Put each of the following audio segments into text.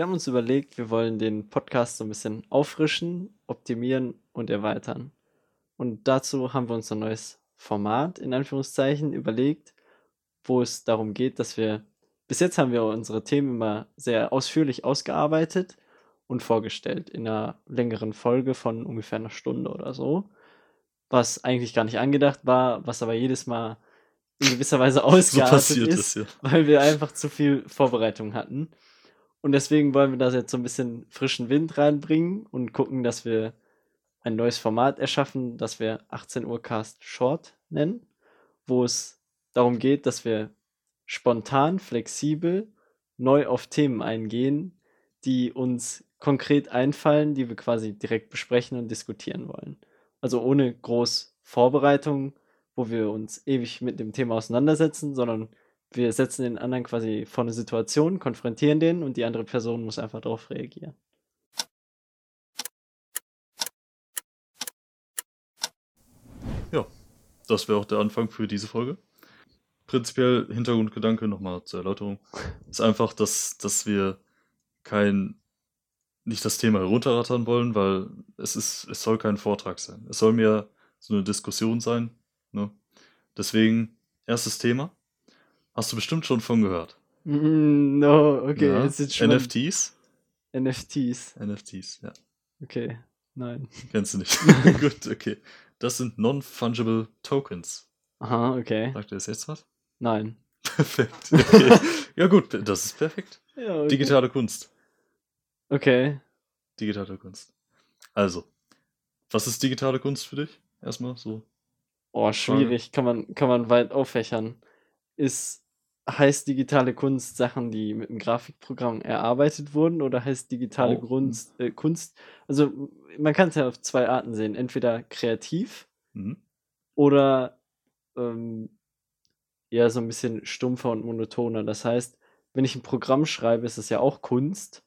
Wir haben uns überlegt, wir wollen den Podcast so ein bisschen auffrischen, optimieren und erweitern. Und dazu haben wir uns ein neues Format in Anführungszeichen überlegt, wo es darum geht, dass wir bis jetzt haben wir unsere Themen immer sehr ausführlich ausgearbeitet und vorgestellt in einer längeren Folge von ungefähr einer Stunde oder so, was eigentlich gar nicht angedacht war, was aber jedes Mal in gewisser Weise ausgeartet so ist, ist ja. weil wir einfach zu viel Vorbereitung hatten. Und deswegen wollen wir da jetzt so ein bisschen frischen Wind reinbringen und gucken, dass wir ein neues Format erschaffen, das wir 18 Uhr Cast Short nennen, wo es darum geht, dass wir spontan, flexibel, neu auf Themen eingehen, die uns konkret einfallen, die wir quasi direkt besprechen und diskutieren wollen. Also ohne groß Vorbereitung, wo wir uns ewig mit dem Thema auseinandersetzen, sondern wir setzen den anderen quasi vor eine Situation, konfrontieren den und die andere Person muss einfach darauf reagieren. Ja, das wäre auch der Anfang für diese Folge. Prinzipiell Hintergrundgedanke nochmal zur Erläuterung ist einfach, dass, dass wir kein nicht das Thema herunterrattern wollen, weil es ist, es soll kein Vortrag sein. Es soll mehr so eine Diskussion sein. Ne? Deswegen, erstes Thema. Hast du bestimmt schon von gehört. Mm, no, okay. Ja. Jetzt schon NFTs? NFTs. NFTs, ja. Okay, nein. Kennst du nicht. Gut, okay. Das sind Non-Fungible Tokens. Aha, okay. Sagt ihr das jetzt was? Nein. Perfekt. Okay. ja, gut, das ist perfekt. Ja, okay. Digitale Kunst. Okay. Digitale Kunst. Also, was ist digitale Kunst für dich? Erstmal so. Oh, schwierig. Kann man, kann man weit auffächern. Ist, heißt digitale Kunst Sachen, die mit einem Grafikprogramm erarbeitet wurden oder heißt digitale oh. Kunst, äh, Kunst, also man kann es ja auf zwei Arten sehen. Entweder kreativ mhm. oder ähm, ja so ein bisschen stumpfer und monotoner. Das heißt, wenn ich ein Programm schreibe, ist es ja auch Kunst.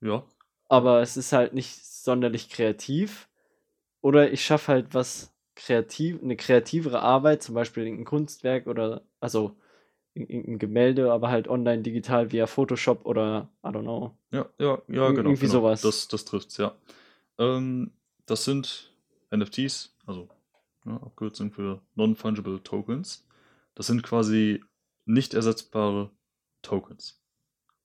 Ja. Aber es ist halt nicht sonderlich kreativ. Oder ich schaffe halt was kreativ, eine kreativere Arbeit, zum Beispiel ein Kunstwerk oder also ein Gemälde, aber halt online digital via Photoshop oder I don't know. Ja, ja, ja, genau. Irgendwie genau. sowas. Das, das trifft's, ja. Ähm, das sind NFTs, also ja, Abkürzung für Non-Fungible Tokens. Das sind quasi nicht ersetzbare Tokens.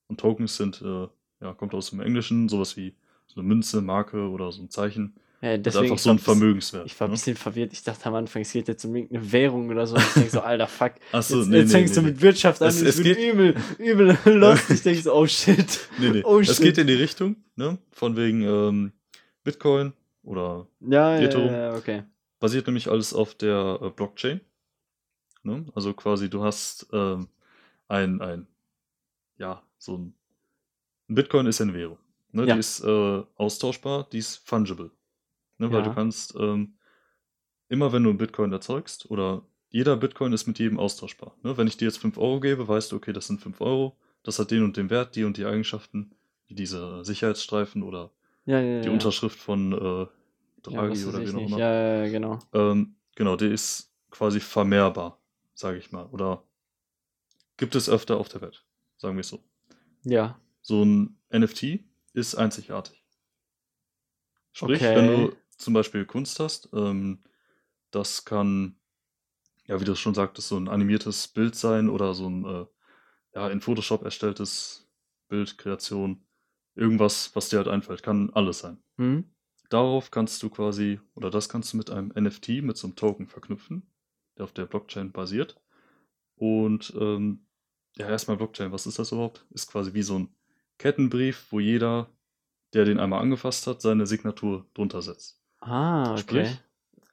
Und Tokens sind, äh, ja, kommt aus dem Englischen, sowas wie so eine Münze, Marke oder so ein Zeichen. Ja, das ist einfach so ein Vermögenswert. Ich war ein ne? bisschen verwirrt. Ich dachte am Anfang, es geht jetzt um irgendeine Währung oder so. ich denke so, alter Fuck. Achso, jetzt, nee, jetzt nee, fängst nee, du mit Wirtschaft an. Es, es geht übel, übel lost. Ich denke so, oh shit. Nee, nee. Oh shit. Es geht in die Richtung, ne? Von wegen ähm, Bitcoin oder ja, Ethereum. Ja, ja, okay. Basiert nämlich alles auf der äh, Blockchain. Ne? Also quasi, du hast ähm, ein, ein, ja, so ein, ein Bitcoin ist eine Währung. Ne? Ja. Die ist äh, austauschbar, die ist fungible. Ne? Weil du kannst ähm, immer, wenn du einen Bitcoin erzeugst, oder jeder Bitcoin ist mit jedem austauschbar. Ne? Wenn ich dir jetzt 5 Euro gebe, weißt du, okay, das sind 5 Euro, das hat den und den Wert, die und die Eigenschaften, wie diese Sicherheitsstreifen oder ja, ja, die Unterschrift von äh, Draghi oder wie auch immer. Ja, ja, genau. Ähm, genau, der ist quasi vermehrbar, sage ich mal. Oder gibt es öfter auf der Welt, sagen wir es so. Ja. So ein NFT ist einzigartig. Sprich, okay. wenn du zum Beispiel Kunst hast, ähm, das kann, ja, wie du schon sagtest, so ein animiertes Bild sein oder so ein äh, ja, in Photoshop erstelltes Bild, Kreation, irgendwas, was dir halt einfällt, kann alles sein. Mhm. Darauf kannst du quasi, oder das kannst du mit einem NFT, mit so einem Token verknüpfen, der auf der Blockchain basiert. Und ähm, ja, erstmal Blockchain, was ist das überhaupt? Ist quasi wie so ein Kettenbrief, wo jeder, der den einmal angefasst hat, seine Signatur drunter setzt. Ah, okay. Sprich,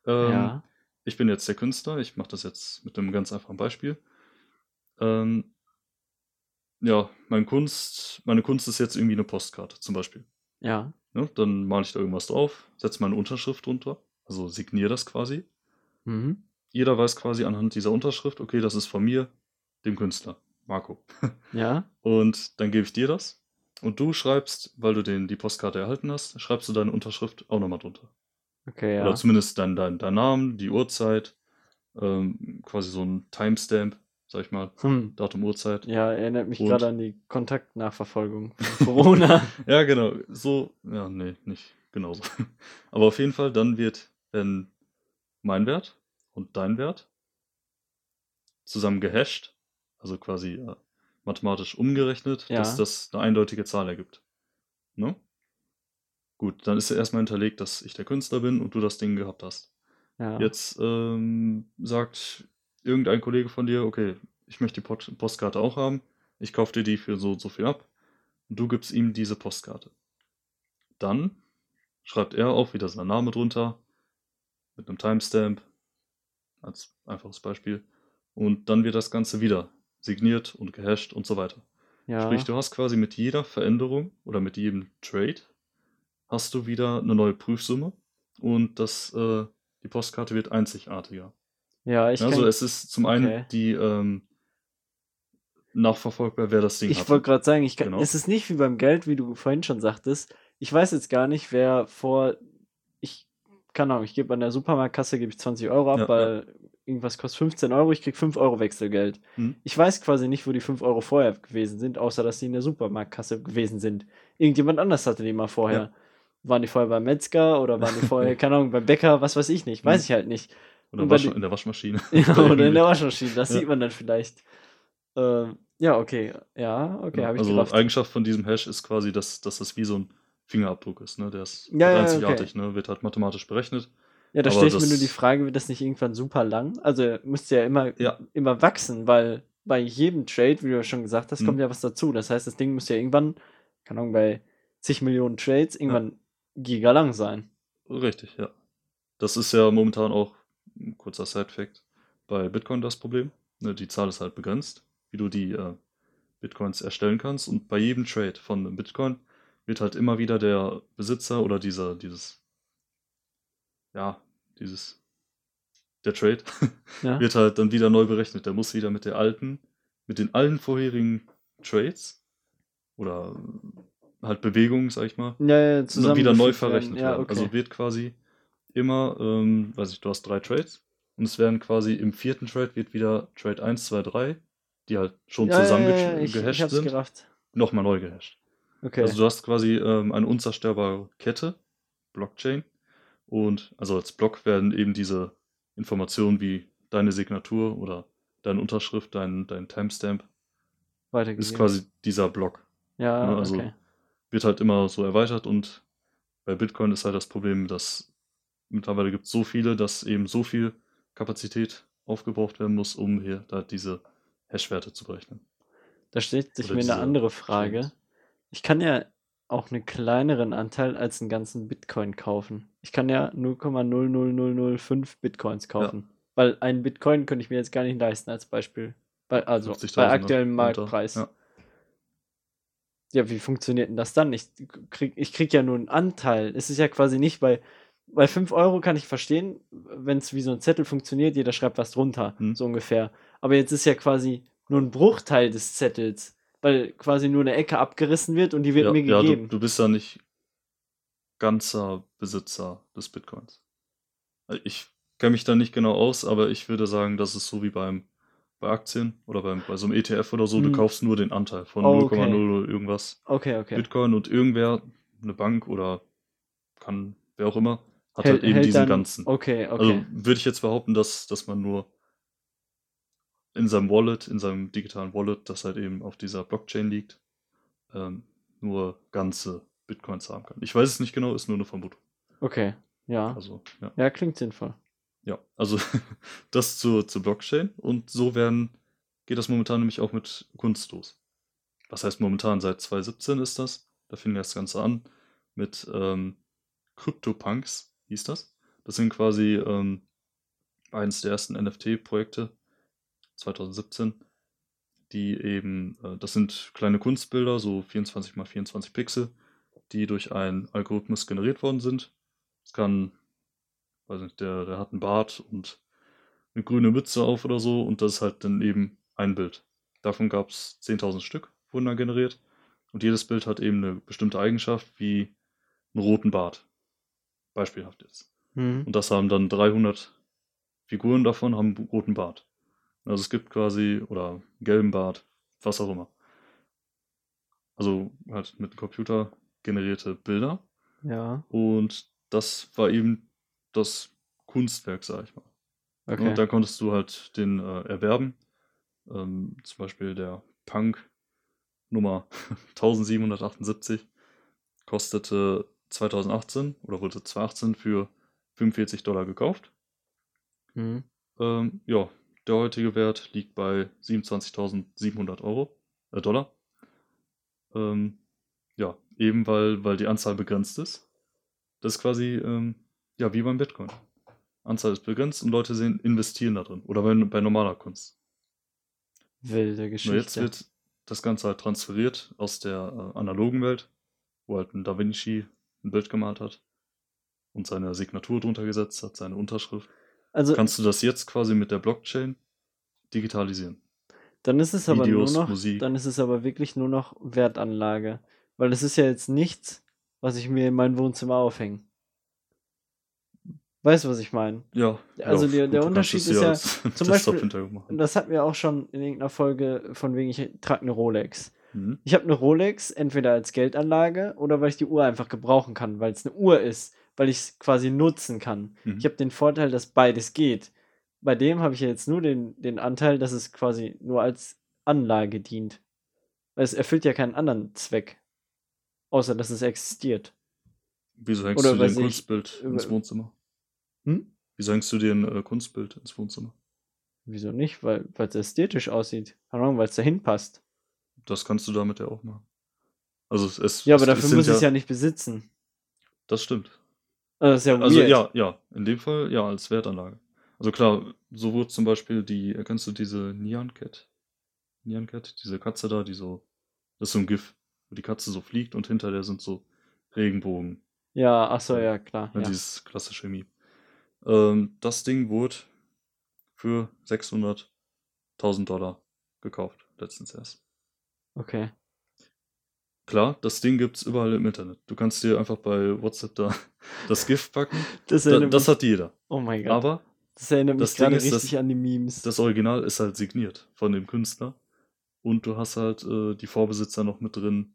ähm, ja. ich bin jetzt der Künstler, ich mache das jetzt mit einem ganz einfachen Beispiel. Ähm, ja, mein Kunst, meine Kunst ist jetzt irgendwie eine Postkarte, zum Beispiel. Ja. Ne? Dann male ich da irgendwas drauf, setze meine Unterschrift drunter, also signiere das quasi. Mhm. Jeder weiß quasi anhand dieser Unterschrift, okay, das ist von mir, dem Künstler, Marco. Ja. Und dann gebe ich dir das. Und du schreibst, weil du den, die Postkarte erhalten hast, schreibst du deine Unterschrift auch nochmal drunter. Okay, ja. Oder zumindest dein, dein, dein Namen, die Uhrzeit, ähm, quasi so ein Timestamp. sag ich mal, Hm. Datum, Uhrzeit. Ja, erinnert mich gerade an die Kontaktnachverfolgung von Corona. Ja, genau. So, ja, nee, nicht genauso. Aber auf jeden Fall, dann wird, wenn mein Wert und dein Wert zusammen gehasht, also quasi äh, mathematisch umgerechnet, Ja. dass das eine eindeutige Zahl ergibt. Ne? Gut, dann ist ja erstmal hinterlegt, dass ich der Künstler bin und du das Ding gehabt hast. ja. Jetzt ähm, sagt irgendein Kollege von dir, okay, ich möchte die Pot Postkarte auch haben, ich kaufe dir die für so und so viel ab und du gibst ihm diese Postkarte. Dann schreibt er auch wieder seinen Namen drunter mit einem Timestamp als einfaches Beispiel und dann wird das Ganze wieder signiert und gehasht und so weiter. ja. Sprich, du hast quasi mit jeder Veränderung oder mit jedem Trade hast du wieder eine neue Prüfsumme und das, äh, die Postkarte wird einzigartiger. ja, ich also kann, es ist zum einen okay. die ähm, nachverfolgbar, wer das Ding Ich hatte. wollte gerade sagen, ich kann, Genau. es ist nicht wie beim Geld, wie du vorhin schon sagtest. Ich weiß jetzt gar nicht, wer vor, ich, keine Ahnung, ich gebe an der Supermarktkasse, gebe ich 20 Euro ab, Ja, weil irgendwas kostet 15 Euro, ich krieg 5 Euro Wechselgeld. Hm. Ich weiß quasi nicht, wo die 5 Euro vorher gewesen sind, außer dass die in der Supermarktkasse gewesen sind. Irgendjemand anders hatte die mal vorher. Ja. Waren die vorher beim Metzger oder waren die vorher, keine Ahnung, beim Bäcker, was weiß ich nicht, weiß Hm. ich halt nicht. Oder und Wasch, in der Waschmaschine. Ja, Oder in der Waschmaschine, das Ja. sieht man dann vielleicht. Ähm, ja, okay. Ja, okay, Genau. habe ich also gerafft. Eigenschaft von diesem Hash ist quasi, dass, dass das wie so ein Fingerabdruck ist. Ne? Der ist Ja, halt ja, einzigartig, ne? wird halt mathematisch berechnet. Ja, da stelle ich mir nur die Frage, wird das nicht irgendwann super lang? Also er müsste ja immer, Ja. immer wachsen, weil bei jedem Trade, wie du ja schon gesagt hast, kommt Mhm. ja was dazu. Das heißt, das Ding muss ja irgendwann, keine Ahnung, bei zig Millionen Trades irgendwann gigalang sein. Richtig, ja. Das ist ja momentan auch ein kurzer Side-Fact bei Bitcoin das Problem. Ne, die Zahl ist halt begrenzt, wie du die äh, Bitcoins erstellen kannst. Und bei jedem Trade von einem Bitcoin wird halt immer wieder der Besitzer oder dieser, dieses, ja, dieses, der Trade Ja, wird halt dann wieder neu berechnet. Der muss wieder mit der alten, mit den allen vorherigen Trades oder halt Bewegungen, sag ich mal, ja, ja und dann wieder neu zusammengefügt werden. verrechnet Ja, werden. okay. Also wird quasi immer, ähm, weiß ich, du hast drei Trades und es werden quasi im vierten Trade wird wieder Trade 1, 2, 3, die halt schon ja, zusammen ja, ja, ich, ich gehasht hab's sind, gerafft. nochmal neu gehasht. Okay. Also du hast quasi ähm, eine unzerstörbare Kette, Blockchain, und also als Block werden eben diese Informationen wie deine Signatur oder deine Unterschrift, dein, dein Timestamp, Weitergegeben. ist quasi dieser Block. ja, ne, also- okay. Wird halt immer so erweitert und bei Bitcoin ist halt das Problem, dass mittlerweile gibt es so viele, dass eben so viel Kapazität aufgebraucht werden muss, um hier da diese Hashwerte zu berechnen. Da stellt sich Oder mir eine andere Frage. Trades. Ich kann ja auch einen kleineren Anteil als einen ganzen Bitcoin kaufen. Ich kann ja 0,00005 Bitcoins kaufen. Weil einen Bitcoin könnte ich mir jetzt gar nicht leisten als Beispiel. Bei, also 50.000 bei aktuellem Marktpreis. ja. Ja, wie funktioniert denn das dann? Ich krieg, ich krieg ja nur einen Anteil. Es ist ja quasi nicht bei, bei 5 Euro kann ich verstehen, wenn es wie so ein Zettel funktioniert, jeder schreibt was drunter, Hm. so ungefähr. Aber jetzt ist ja quasi nur ein Bruchteil des Zettels, weil quasi nur eine Ecke abgerissen wird und die wird ja, mir ja, du, gegeben. du bist ja nicht ganzer Besitzer des Bitcoins. Ich kenne mich da nicht genau aus, aber ich würde sagen, das ist so wie beim bei Aktien oder beim, bei so einem ETF oder so, du Hm. kaufst nur den Anteil von Oh, okay. 0,0 irgendwas Okay, okay. Bitcoin und irgendwer, eine Bank oder kann wer auch immer, hat Hält- halt eben diesen dann- ganzen. Okay, okay. Also würde ich jetzt behaupten, dass, dass man nur in seinem Wallet, in seinem digitalen Wallet, das halt eben auf dieser Blockchain liegt, ähm, nur ganze Bitcoins haben kann. Ich weiß es nicht genau, ist nur eine Vermutung. okay. Ja. Also, ja. Ja, klingt sinnvoll. Ja, also das zur, zur Blockchain und so werden, geht das momentan nämlich auch mit Kunst los. Was heißt momentan? Seit 2017 ist das. Da fing das Ganze an mit ähm, CryptoPunks, hieß das. Das sind quasi ähm, eines der ersten NFT-Projekte 2017, die eben, äh, das sind kleine Kunstbilder, so 24 x 24 Pixel, die durch einen Algorithmus generiert worden sind. Es kann weiß nicht, der, der hat einen Bart und eine grüne Mütze auf oder so und das ist halt dann eben ein Bild. Davon gab es 10.000 Stück, wurden da generiert und jedes Bild hat eben eine bestimmte Eigenschaft wie einen roten Bart. Beispielhaft jetzt. Mhm. Und das haben dann 300 Figuren davon haben einen roten Bart. Also es gibt quasi, oder gelben Bart, was auch immer. Also halt mit Computer generierte Bilder. Ja. Und das war eben das Kunstwerk, sag ich mal. Okay. Und da konntest du halt den äh, erwerben. Ähm, zum Beispiel der Punk Nummer 1778 kostete 2018 oder wurde 2018 für 45 Dollar gekauft. Mhm. Ähm, ja, der heutige Wert liegt bei 27.700 Euro, äh, Dollar. Ähm, ja, eben weil, weil die Anzahl begrenzt ist. Das ist quasi, ähm, ja, wie beim Bitcoin. Anzahl ist begrenzt und Leute sehen, investieren da drin. Oder bei, bei normaler Kunst. Wilde Geschichte. Nur jetzt wird das Ganze halt transferiert aus der äh, analogen Welt, wo halt ein Da Vinci ein Bild gemalt hat und seine Signatur drunter gesetzt hat, seine Unterschrift. also, Kannst du das jetzt quasi mit der Blockchain digitalisieren? dann ist es aber Videos, nur noch, Musik. dann ist es aber wirklich nur noch Wertanlage. Weil es ist ja jetzt nichts, was ich mir in mein Wohnzimmer aufhänge. Weißt du, was ich meine? Ja. Also ja, der- der Unterschied ist ja zum Beispiel-. Und das hatten wir auch schon in irgendeiner Folge von wegen, ich trage eine Rolex. Mhm. Ich habe eine Rolex entweder als Geldanlage oder weil ich die Uhr einfach gebrauchen kann, weil es eine Uhr ist, weil ich es quasi nutzen kann. Mhm. Ich habe den Vorteil, dass beides geht. Bei dem habe ich ja jetzt nur den, den Anteil, dass es quasi nur als Anlage dient. Weil es erfüllt ja keinen anderen Zweck. Außer dass es existiert. Wieso hängst Oder du ein weiß ich, Kunstbild ins Wohnzimmer? Hm? Wieso hängst du dir ein äh, Kunstbild ins Wohnzimmer? Wieso nicht? Weil es ästhetisch aussieht. Weil es dahin passt. Das kannst du damit ja auch machen. Also es, es Ja, aber es, dafür sind muss ich es ja nicht besitzen. Das stimmt. Also ja Also ja, ja, in dem Fall ja als Wertanlage. Also klar, so wurde zum Beispiel die, kennst du diese Neon Cat? Neon Cat, diese Katze da, die so, das ist so ein GIF, wo die Katze so fliegt und hinter der sind so Regenbogen. Ja, ach so, ja, klar. Ne, Ja. Dieses klassische Meme. Ähm, das Ding wurde für 600.000 Dollar gekauft, letztens erst. Okay. Klar, das Ding gibt's überall im Internet. Du kannst dir einfach bei WhatsApp da das GIF packen. Das Da, das mich, hat jeder. oh mein Gott. Aber das erinnert mich das Ding gerade richtig an die Memes. das Original ist halt signiert von dem Künstler. Und du hast halt äh, die Vorbesitzer noch mit drin.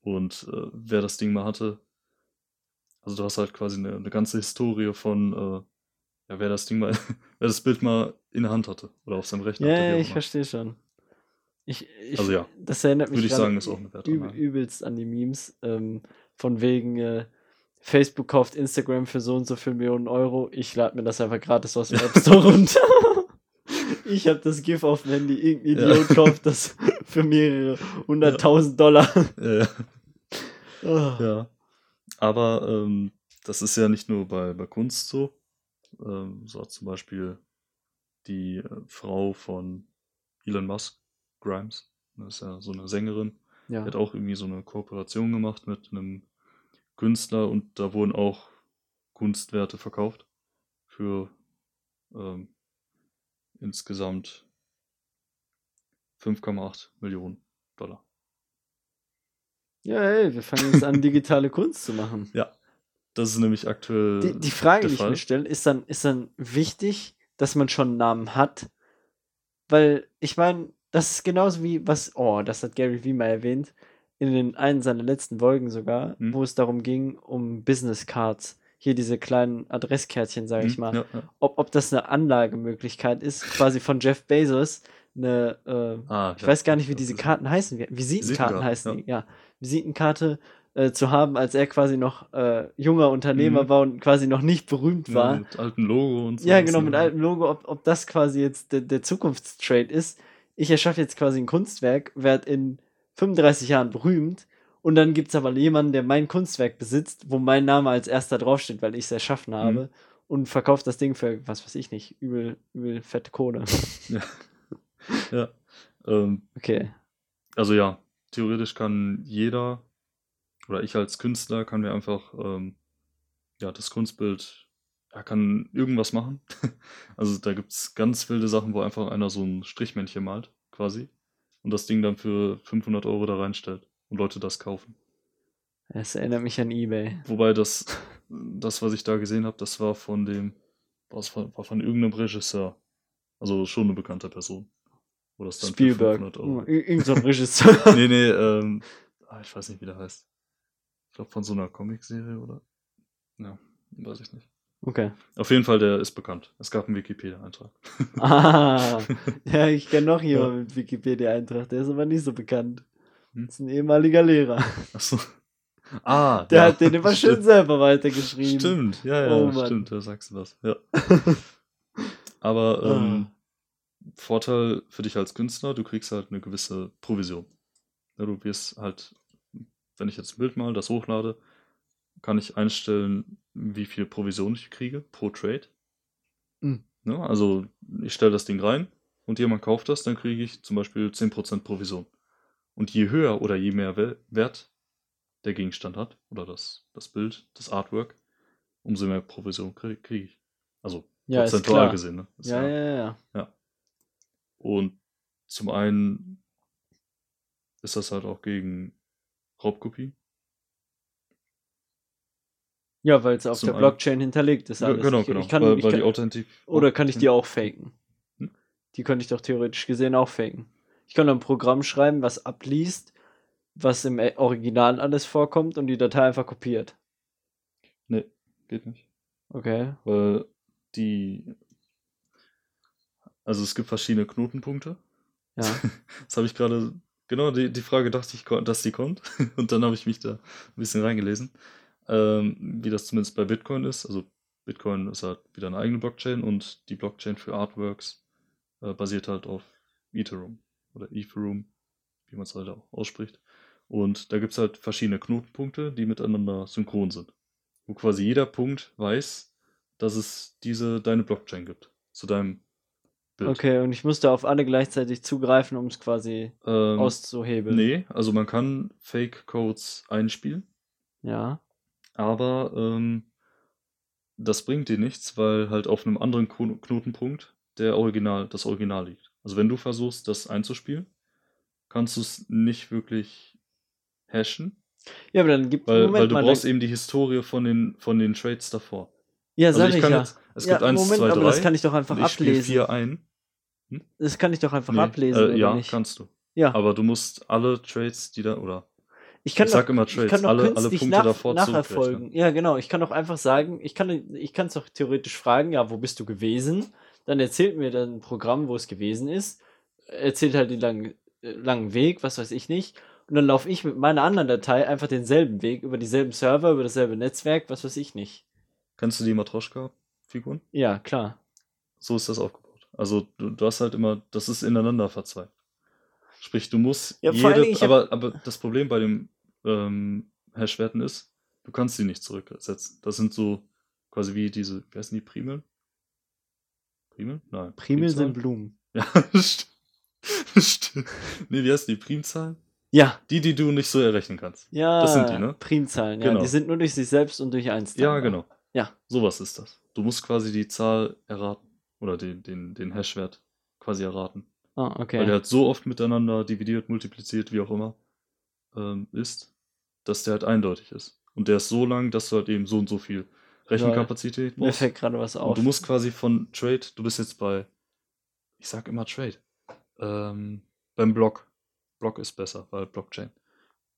Und äh, wer das Ding mal hatte. Also du hast halt quasi eine, eine ganze Historie von, äh, ja, wer das Ding mal, wer das Bild mal in der Hand hatte. Oder auf seinem Rechner ja, ja, auch ich verstehe schon. Ich, ich, Also ja, das erinnert mich würde ich sagen, ist auch eine Wertanlage. übelst an die Memes. Ähm, von wegen, äh, Facebook kauft Instagram für so und so viel Millionen Euro. Ich lade mir das einfach gratis aus dem App Store runter. ich habe das GIF auf dem Handy. Irgendein Ja. Idiot kauft das für mehrere hunderttausend Dollar. Äh, Oh. ja. Aber ähm, das ist ja nicht nur bei, bei Kunst so. Ähm, so hat zum Beispiel die äh, Frau von Elon Musk, Grimes, das ist ja so eine Sängerin, die Ja. hat auch irgendwie so eine Kooperation gemacht mit einem Künstler und da wurden auch Kunstwerte verkauft für ähm, insgesamt 5,8 Millionen Dollar. ja, ey, wir fangen jetzt an, digitale Kunst zu machen. Das ist nämlich aktuell Die, die Frage, die ich mir stelle, ist dann, ist dann wichtig, dass man schon einen Namen hat? Weil, ich meine, das ist genauso wie was, oh, das hat Gary Vee mal erwähnt, in den einen seiner letzten Folgen sogar, Hm. wo es darum ging, um Business Cards. Hier diese kleinen Adresskärtchen, sage ich Hm, mal. Ja, ja. Ob, ob das eine Anlagemöglichkeit ist, quasi von Jeff Bezos, eine, äh, Ah, ich ja. weiß gar nicht, wie diese Karten heißen. Visitenkarten Visitenkarten, heißen die, ja. Visitenkarte äh, zu haben, als er quasi noch äh, junger Unternehmer Mhm. war und quasi noch nicht berühmt Ja, war. mit altem Logo und so. Ja, genau, mit altem Logo, ob, ob das quasi jetzt der, der Zukunftstrade ist. Ich erschaffe jetzt quasi ein Kunstwerk, werde in 35 Jahren berühmt und dann gibt es aber jemanden, der mein Kunstwerk besitzt, wo mein Name als erster draufsteht, weil ich es erschaffen Mhm. habe und verkauft das Ding für, was weiß ich nicht, übel, übel fette Kohle. Ja. ja. Ähm, Okay. also ja, theoretisch kann jeder oder ich als Künstler kann mir einfach ähm, ja, das Kunstbild, er kann irgendwas machen. also da gibt es ganz wilde Sachen, wo einfach einer so ein Strichmännchen malt, quasi, und das Ding dann für 500 Euro da reinstellt und Leute das kaufen. Das erinnert mich an Ebay. Wobei das, das was ich da gesehen habe, das war von dem, was war, war von irgendeinem Regisseur. Also schon eine bekannte Person. Wo das dann für Spielberg. 500 Euro. Ir- Irgend so ein Regisseur. nee, nee, ähm, ah, ich weiß nicht, wie der heißt. Ich glaube von so einer Comicserie oder. Ja, weiß ich nicht. Okay. Auf jeden Fall, der ist bekannt. Es gab einen Wikipedia-Eintrag. Ah, ja, ich kenne noch Ja. jemanden mit Wikipedia-Eintrag, der ist aber nicht so bekannt. Hm? Das ist ein ehemaliger Lehrer. Achso. Ah, Der ja, hat den immer schön stimmt. selber weitergeschrieben. Stimmt, ja, ja, Oh, Mann. stimmt, da sagst du was. Ja. Aber ähm, Vorteil für dich als Künstler, du kriegst halt eine gewisse Provision. Ja, du wirst halt, wenn ich jetzt ein Bild mal das hochlade, kann ich einstellen, wie viel Provision ich kriege pro Trade. Mhm. Ne? Also ich stelle das Ding rein und jemand kauft das, dann kriege ich zum Beispiel 10% Provision. Und je höher oder je mehr We- Wert der Gegenstand hat, oder das, das Bild, das Artwork, umso mehr Provision kriege krieg ich. Also Ja, prozentual gesehen. Ne? Ist Ja, ja, ja. Und zum einen ist das halt auch gegen Raubkopie. Ja, weil es auf Zum der einen- Blockchain hinterlegt ist alles. genau, ich, genau. Ich kann, weil, weil kann, die Authentik. oder kann ich die auch faken? Hm? Die könnte ich doch theoretisch gesehen auch faken. Ich kann ein Programm schreiben, was abliest, was im äh, Original alles vorkommt und die Datei einfach kopiert. Nee, geht nicht. Okay. Weil die. Also es gibt verschiedene Knotenpunkte. Ja. Das habe ich gerade. Genau, die, die Frage dachte ich, dass die kommt. Und dann habe ich mich da ein bisschen reingelesen. Ähm, wie das zumindest bei Bitcoin ist. Also Bitcoin ist halt wieder eine eigene Blockchain und die Blockchain für Artworks äh, basiert halt auf Ethereum oder Ethereum, wie man es halt auch ausspricht. Und da gibt es halt verschiedene Knotenpunkte, die miteinander synchron sind. Wo quasi jeder Punkt weiß, dass es diese deine Blockchain gibt. Zu deinem Bild. Okay, und ich musste auf alle gleichzeitig zugreifen, um es quasi Ähm, auszuhebeln. Nee, also man kann Fake-Codes einspielen, Ja. aber ähm, das bringt dir nichts, weil halt auf einem anderen Kno- Knotenpunkt der Original, das Original liegt. Also wenn du versuchst, das einzuspielen, kannst du es nicht wirklich hashen, Ja, aber dann gibt weil, Moment weil du mal, brauchst eben die Historie von den, von den Trades davor. Ja, Also sag ich ich kann ja. jetzt, es ja, gibt 1, Moment, 2, 3 aber das kann ich doch einfach und ich spiele ablesen. 4 ein. Das kann ich doch einfach Nee, ablesen, äh, ja, nicht? kannst du. Ja. Aber du musst alle Trades, die da, oder Ich kann ich doch, sag immer ich Trades, kann doch alle- alle Punkte nach, davor nacherfolgen. Ja, genau. Ich kann doch einfach sagen, ich kann ich kann es doch theoretisch fragen, ja, wo bist du gewesen? Dann erzählt mir dann ein Programm, wo es gewesen ist. Erzählt halt den langen, äh, langen Weg, was weiß ich nicht. Und dann laufe ich mit meiner anderen Datei einfach denselben Weg über dieselben Server, über dasselbe Netzwerk, was weiß ich nicht. Kennst du die Matroschka-Figuren? Ja, klar. So ist das aufgebaut. Also du, du hast halt immer, das ist ineinander verzweigt. Sprich, du musst Ja, jede, hab- aber, aber das Problem bei den ähm, Hash-Werten ist, du kannst sie nicht zurücksetzen. Das sind so quasi wie diese, wie heißen die Primeln? Primeln? Nein. Primel sind? Blumen. Ja, stimmt. stimmt. Nee, wie heißen die Primzahlen? Ja, Die, die du nicht so errechnen kannst. ja. Das sind die, ne? Primzahlen, ja. Genau. Die sind nur durch sich selbst und durch eins. Ja, teilbar. genau. Ja. Sowas ist das. Du musst quasi die Zahl erraten. Oder den, den, den Hash-Wert quasi erraten. Ah, okay. Weil der halt so oft miteinander dividiert, multipliziert, wie auch immer, ähm, ist, dass der halt eindeutig ist. Und der ist so lang, dass du halt eben so und so viel Rechenkapazität Mir brauchst. fällt gerade was auf. Und du musst quasi von Trade, du bist jetzt bei, ich sag immer Trade, ähm, beim Block. Block ist besser, weil Blockchain.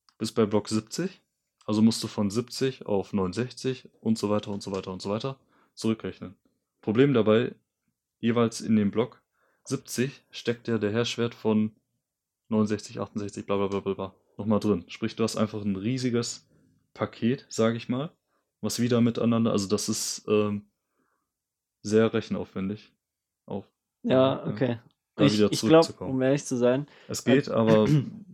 Du bist bei Block 70, also musst du von 70 auf 69 und so weiter und so weiter und so weiter zurückrechnen. Problem dabei, jeweils in dem Block 70 steckt ja der Hashwert von 69, 68, bla bla bla bla bla nochmal drin. Sprich, du hast einfach ein riesiges Paket, sage ich mal, was wieder miteinander, also das ist ähm, sehr rechenaufwendig. Auf, ja, okay. Da Ich, wieder ich glaube, zurückzukommen. um ehrlich zu sein, Es geht, aber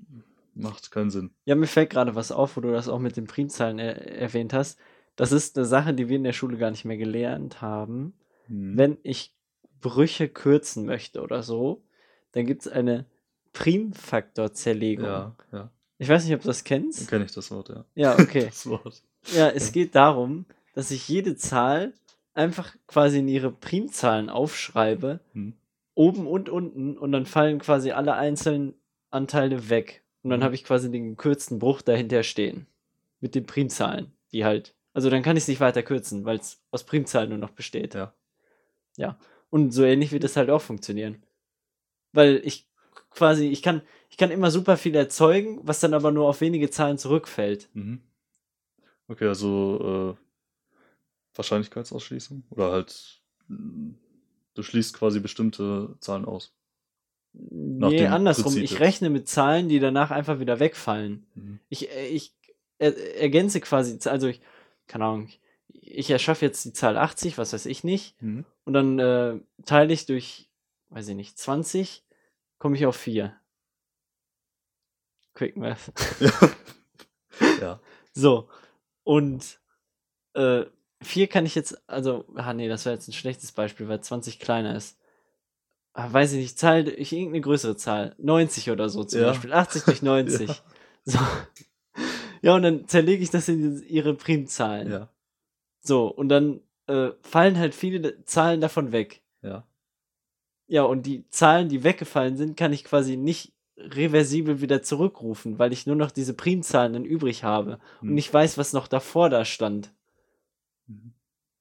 macht keinen Sinn. ja, mir fällt gerade was auf, wo du das auch mit den Primzahlen er erwähnt hast. Das ist eine Sache, die wir in der Schule gar nicht mehr gelernt haben. Hm. Wenn ich Brüche kürzen möchte oder so, dann gibt es eine Primfaktorzerlegung. Ja, ja. Ich weiß nicht, ob du das kennst. Kenne ich das Wort, ja. Ja, okay. Das Wort. Ja, es geht darum, dass ich jede Zahl einfach quasi in ihre Primzahlen aufschreibe, Hm. oben und unten, und dann fallen quasi alle einzelnen Anteile weg. Und dann Mhm. habe ich quasi den gekürzten Bruch dahinter stehen. Mit den Primzahlen, die halt. Also dann kann ich es nicht weiter kürzen, weil es aus Primzahlen nur noch besteht. Ja. Ja. Und so ähnlich wird das halt auch funktionieren. Weil ich quasi, ich kann, ich kann immer super viel erzeugen, was dann aber nur auf wenige Zahlen zurückfällt. Mhm. Okay, also äh, Wahrscheinlichkeitsausschließung? Oder halt, mm, du schließt quasi bestimmte Zahlen aus. Nach nee, andersrum. Prinzip ich rechne mit Zahlen, die danach einfach wieder wegfallen. Mhm. Ich, äh, ich er, ergänze quasi, also ich, keine Ahnung, ich erschaffe jetzt die Zahl 80, was weiß ich nicht, mhm. Und dann äh, teile ich durch, weiß ich nicht, 20, komme ich auf 4. Quick Math. Ja. ja. So. Und äh, 4 kann ich jetzt, also, ah nee, das wäre jetzt ein schlechtes Beispiel, weil 20 kleiner ist. Ah, weiß ich nicht, Zahl, ich irgendeine größere Zahl. 90 oder so zum ja. Beispiel. 80 durch 90. ja. So. Ja, und dann zerlege ich das in ihre Primzahlen. Ja. So, und dann äh, fallen halt viele Zahlen davon weg. Ja. Ja, und die Zahlen, die weggefallen sind, kann ich quasi nicht reversibel wieder zurückrufen, weil ich nur noch diese Primzahlen dann übrig habe hm. und ich weiß, was noch davor da stand. Mhm.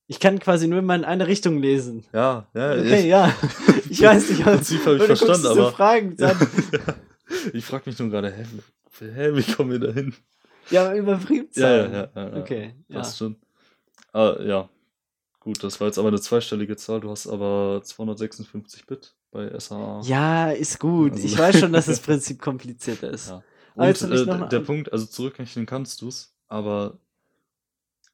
Ich kann quasi nur immer in eine Richtung lesen. Ja, ja. Okay, ich, ja. Ich weiß nicht, was Prinzip habe ich verstanden, aber. Fragen, dann. ich frage mich nur gerade, hä, hä, wie kommen wir da hin? Ja, aber über Primzahlen. Ja, ja, ja, ja. Okay. Passt ja. schon. Ah, ja. Gut, das war jetzt aber eine zweistellige Zahl. Du hast aber 256 Bit bei SAA. Ja, ist gut. Also, ich weiß schon, dass das Prinzip komplizierter ist. Ja. Und äh, der Punkt, also zurückrechnen kannst du es, aber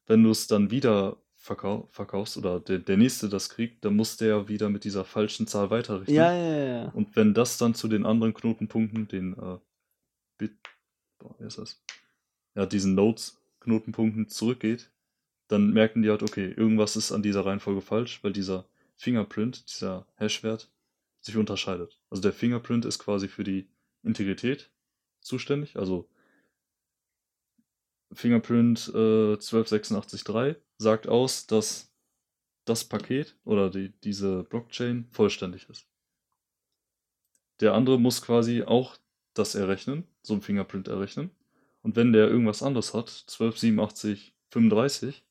wenn du es dann wieder verkau verkaufst oder der, der nächste das kriegt, dann muss der wieder mit dieser falschen Zahl weiterrechnen. Ja, ja, ja. Und wenn das dann zu den anderen Knotenpunkten, den äh, Bit, boah, wie ist das? Ja, diesen Nodes-Knotenpunkten zurückgeht, dann merken die halt, okay, irgendwas ist an dieser Reihenfolge falsch, weil dieser Fingerprint, dieser Hash-Wert, sich unterscheidet. Also der Fingerprint ist quasi für die Integrität zuständig, also Fingerprint äh, 12883 sagt aus, dass das Paket oder die, diese Blockchain vollständig ist. Der andere muss quasi auch das errechnen, so ein Fingerprint errechnen. Und wenn der irgendwas anderes hat, 1287 35,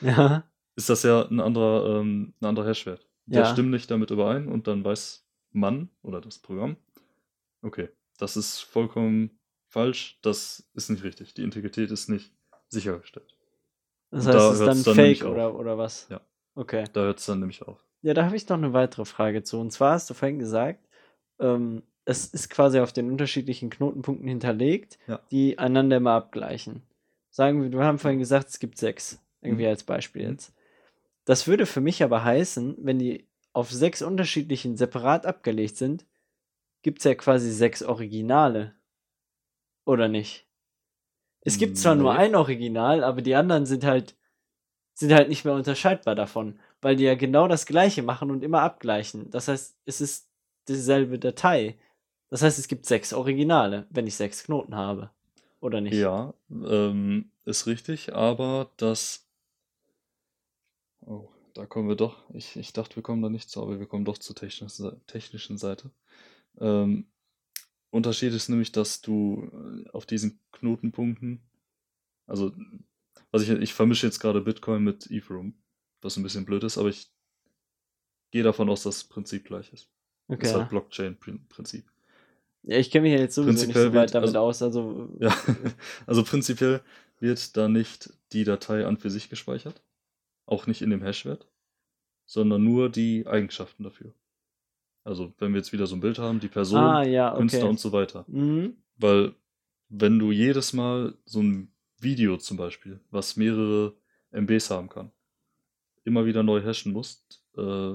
ja. ist das ja ein anderer, ähm, ein anderer Hashwert. Der ja. stimmt nicht damit überein und dann weiß man oder das Programm, okay, das ist vollkommen falsch, das ist nicht richtig. Die Integrität ist nicht sichergestellt. Das heißt, da es ist dann, dann Fake oder, oder was? Ja. Okay. Da hört es dann nämlich auf. Ja, da habe ich noch eine weitere Frage zu. Und zwar hast du vorhin gesagt, ähm, es ist quasi auf den unterschiedlichen Knotenpunkten hinterlegt, ja. die einander immer abgleichen. Sagen wir, wir haben vorhin gesagt, es gibt sechs, irgendwie mhm. als Beispiel jetzt. Das würde für mich aber heißen, wenn die auf sechs unterschiedlichen separat abgelegt sind, gibt es ja quasi sechs Originale. Oder nicht? Es gibt zwar nee. nur ein Original, aber die anderen sind halt, sind halt nicht mehr unterscheidbar davon, weil die ja genau das gleiche machen und immer abgleichen. Das heißt, es ist dieselbe Datei. Das heißt, es gibt sechs Originale, wenn ich sechs Knoten habe. Oder nicht? Ja, ähm, ist richtig, aber das. Oh, da kommen wir doch. Ich, ich dachte, wir kommen da nicht zu, aber wir kommen doch zur technischen, technischen Seite. Ähm, Unterschied ist nämlich, dass du äh, auf diesen Knotenpunkten, also, was ich, ich vermische jetzt gerade Bitcoin mit Ethereum, was ein bisschen blöd ist, aber ich gehe davon aus, dass das Prinzip gleich ist. Okay. Das ist halt Blockchain-Prinzip. Ja, ich kenne mich ja jetzt sowieso nicht so weit damit also, aus. Also, ja, also prinzipiell wird da nicht die Datei an für sich gespeichert, auch nicht in dem Hashwert, sondern nur die Eigenschaften dafür. Also wenn wir jetzt wieder so ein Bild haben, die Person, ah, ja, okay. Künstler und so weiter. Mhm. Weil wenn du jedes Mal so ein Video zum Beispiel, was mehrere MBs haben kann, immer wieder neu hashen musst äh,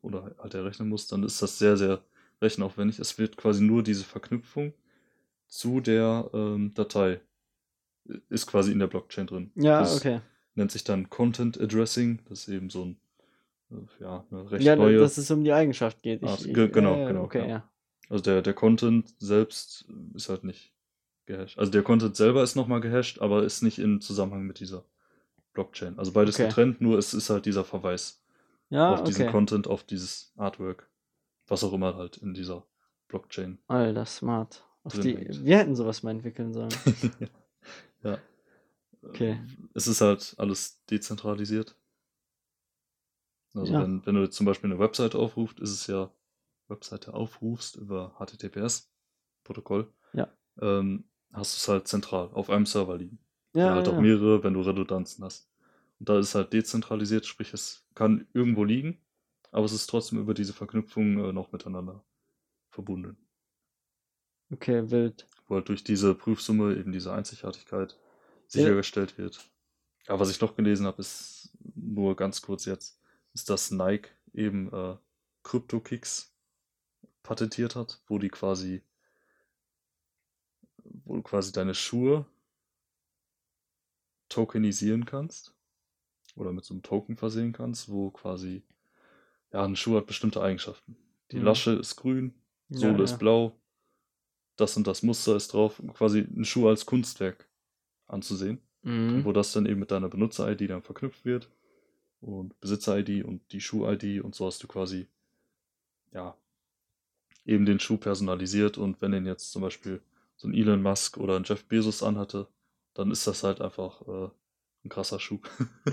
oder halt errechnen musst, dann ist das sehr, sehr rechenaufwendig. Es wird quasi nur diese Verknüpfung zu der ähm, Datei ist quasi in der Blockchain drin. Ja, das okay. Nennt sich dann Content Addressing. Das ist eben so ein, äh, ja, eine recht ja, neue. dass es um die Eigenschaft geht. Ich, Art, ge genau, äh, genau. Okay, ja. ja. Also der, der Content selbst ist halt nicht gehasht. Also der Content selber ist nochmal gehasht, aber ist nicht in Zusammenhang mit dieser Blockchain. Also beides okay. getrennt, nur es ist halt dieser Verweis ja, auf diesen Content, auf dieses Artwork was auch immer halt in dieser Blockchain. Alter, smart. Auf die, wir hätten sowas mal entwickeln sollen. ja. Okay. Es ist halt alles dezentralisiert. Also Ja. wenn, wenn du zum Beispiel eine Webseite aufrufst, ist es ja Webseite aufrufst über HTTPS-Protokoll, Ja. ähm, hast du es halt zentral auf einem Server liegen. Ja, Oder halt ja. auch mehrere, wenn du Redundanzen hast. Und da ist es halt dezentralisiert, sprich es kann irgendwo liegen, aber es ist trotzdem über diese Verknüpfung äh, noch miteinander verbunden. Okay, wild. Wo halt durch diese Prüfsumme eben diese Einzigartigkeit sichergestellt wird. Aber was ich noch gelesen habe, ist nur ganz kurz jetzt, ist, dass Nike eben äh, CryptoKicks patentiert hat, wo die quasi, wo du quasi deine Schuhe tokenisieren kannst oder mit so einem Token versehen kannst, wo quasi, ja, ein Schuh hat bestimmte Eigenschaften. Die Mhm. Lasche ist grün, Sohle ja, ist ja. blau, das und das Muster ist drauf, quasi ein Schuh als Kunstwerk anzusehen, Mhm. wo das dann eben mit deiner Benutzer-ID dann verknüpft wird und Besitzer-ID und die Schuh-ID und so hast du quasi, ja, eben den Schuh personalisiert und wenn den jetzt zum Beispiel so ein Elon Musk oder ein Jeff Bezos anhatte, dann ist das halt einfach äh, ein krasser Schuh.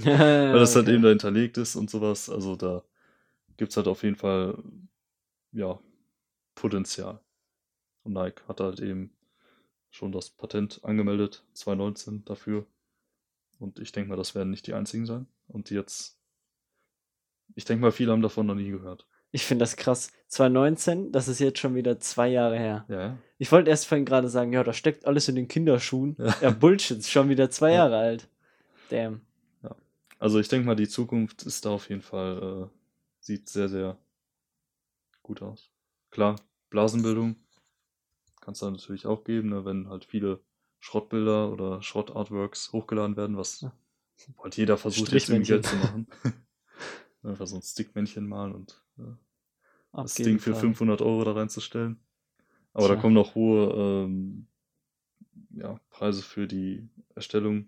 Ja, Weil das halt okay. eben da hinterlegt ist und sowas. Also da gibt es halt auf jeden Fall, ja, Potenzial. Und Nike hat halt eben schon das Patent angemeldet, 2019 dafür. Und ich denke mal, das werden nicht die einzigen sein. Und jetzt, ich denke mal, viele haben davon noch nie gehört. Ich finde das krass. 2019, das ist jetzt schon wieder zwei Jahre her. Ja, ja. Ich wollte erst vorhin gerade sagen, ja, da steckt alles in den Kinderschuhen. Ja. Ja, Bullshit, ist schon wieder zwei Ja. Jahre alt. Damn. Also ich denke mal, die Zukunft ist da auf jeden Fall, äh, sieht sehr, sehr gut aus. Klar, Blasenbildung kann es da natürlich auch geben, ne, wenn halt viele Schrottbilder oder Schrott-Artworks hochgeladen werden, was Ja. halt jeder versucht jetzt irgendwie Strichmännchen. Geld zu machen. Einfach so ein Stickmännchen malen und Auf das Ding für Fall. 500 Euro da reinzustellen. Aber da Tja. kommen noch hohe ähm, ja, Preise für die Erstellung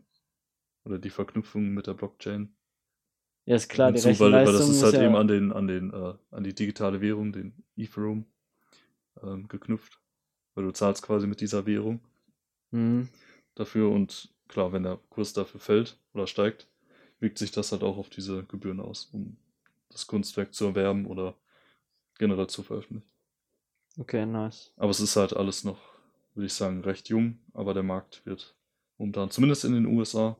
oder die Verknüpfung mit der Blockchain Ja, ist klar, die hinzu, weil, weil das Rechenleistung ist halt ja, eben an den, an den, äh, an die digitale Währung, den Ethereum, ähm, geknüpft. Weil du zahlst quasi mit dieser Währung Mhm. dafür und klar, wenn der Kurs dafür fällt oder steigt, wirkt sich das halt auch auf diese Gebühren aus, um das Kunstwerk zu erwerben oder generell zu veröffentlichen. Okay, nice. Aber es ist halt alles noch, würde ich sagen, recht jung, aber der Markt wird momentan, zumindest in den USA,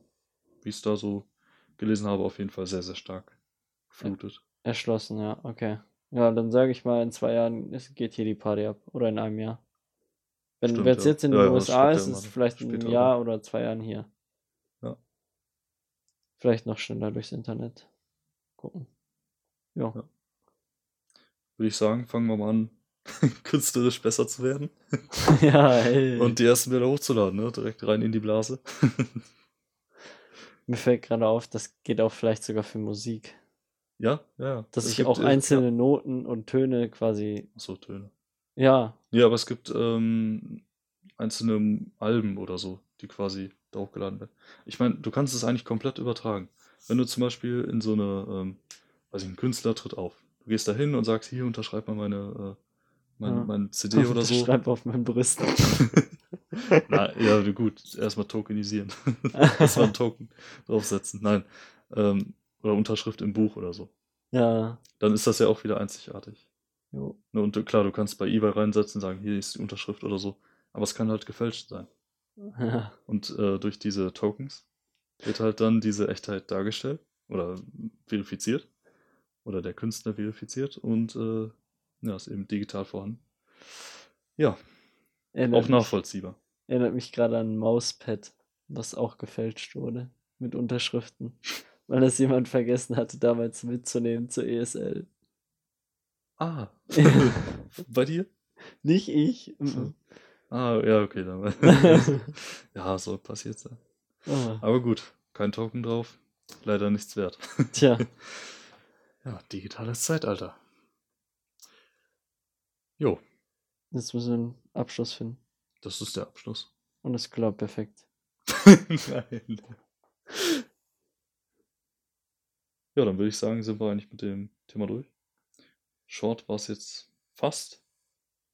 wie ich es da so gelesen habe, auf jeden Fall sehr, sehr stark geflutet. Erschlossen, ja, okay. Ja, dann sage ich mal, in zwei Jahren geht hier die Party ab. Oder in einem Jahr. Wenn es jetzt in den ja, das USA ist, ist es vielleicht ein Jahr oder zwei Jahren hier. Ja. Vielleicht noch schneller durchs Internet. Gucken. Ja. Ja. Würde ich sagen, fangen wir mal an, künstlerisch besser zu werden ja, ey. und die ersten Bilder hochzuladen, ne? direkt rein in die Blase. Mir fällt gerade auf, das geht auch vielleicht sogar für Musik. ja, ja. Dass Es ich auch einzelne Ja. Noten und Töne quasi. Achso, Töne. Ja, Ja, aber es gibt ähm, einzelne Alben oder so, die quasi da hochgeladen werden. Ich meine, du kannst es eigentlich komplett übertragen. Wenn du zum Beispiel in so eine, ähm, weiß ich, ein Künstler tritt auf. Du gehst da hin und sagst, hier unterschreib mal meine, äh, mein, Ja. mein CD oder so. Schreib auf mein Brüsten. Na, ja, gut, erstmal tokenisieren. erstmal einen Token draufsetzen. Nein. Ähm, oder Unterschrift im Buch oder so. ja. Dann ist das ja auch wieder einzigartig. Jo. Ne, Und du- klar, du kannst bei eBay reinsetzen und sagen, hier ist die Unterschrift oder so. Aber es kann halt gefälscht sein. Ja. Und äh, durch diese Tokens wird halt dann diese Echtheit dargestellt oder verifiziert. Oder der Künstler verifiziert und äh, ja, ist eben digital vorhanden. Ja, Erinnert auch mich- nachvollziehbar. Erinnert mich gerade an ein Mauspad, was auch gefälscht wurde. Mit Unterschriften. Weil das jemand vergessen hatte, damals mitzunehmen zur ESL. Ah, bei dir? Nicht ich. mhm. Ah, ja, okay. Dann. ja, so passiert sein. Ah, Aber gut, kein Token drauf. Leider nichts wert. Tja, Ja, digitales Zeitalter. Jo, jetzt müssen wir einen Abschluss finden. das ist der Abschluss. Und es klappt perfekt. Nein. Ja, dann würde ich sagen, sind wir eigentlich mit dem Thema durch. Short war es jetzt fast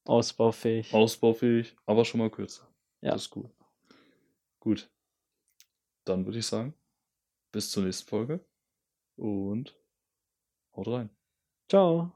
Ausbaufähig. ausbaufähig, aber schon mal kürzer. Ja. Das ist gut. Gut. Dann würde ich sagen, bis zur nächsten Folge und Haut rein. Ciao.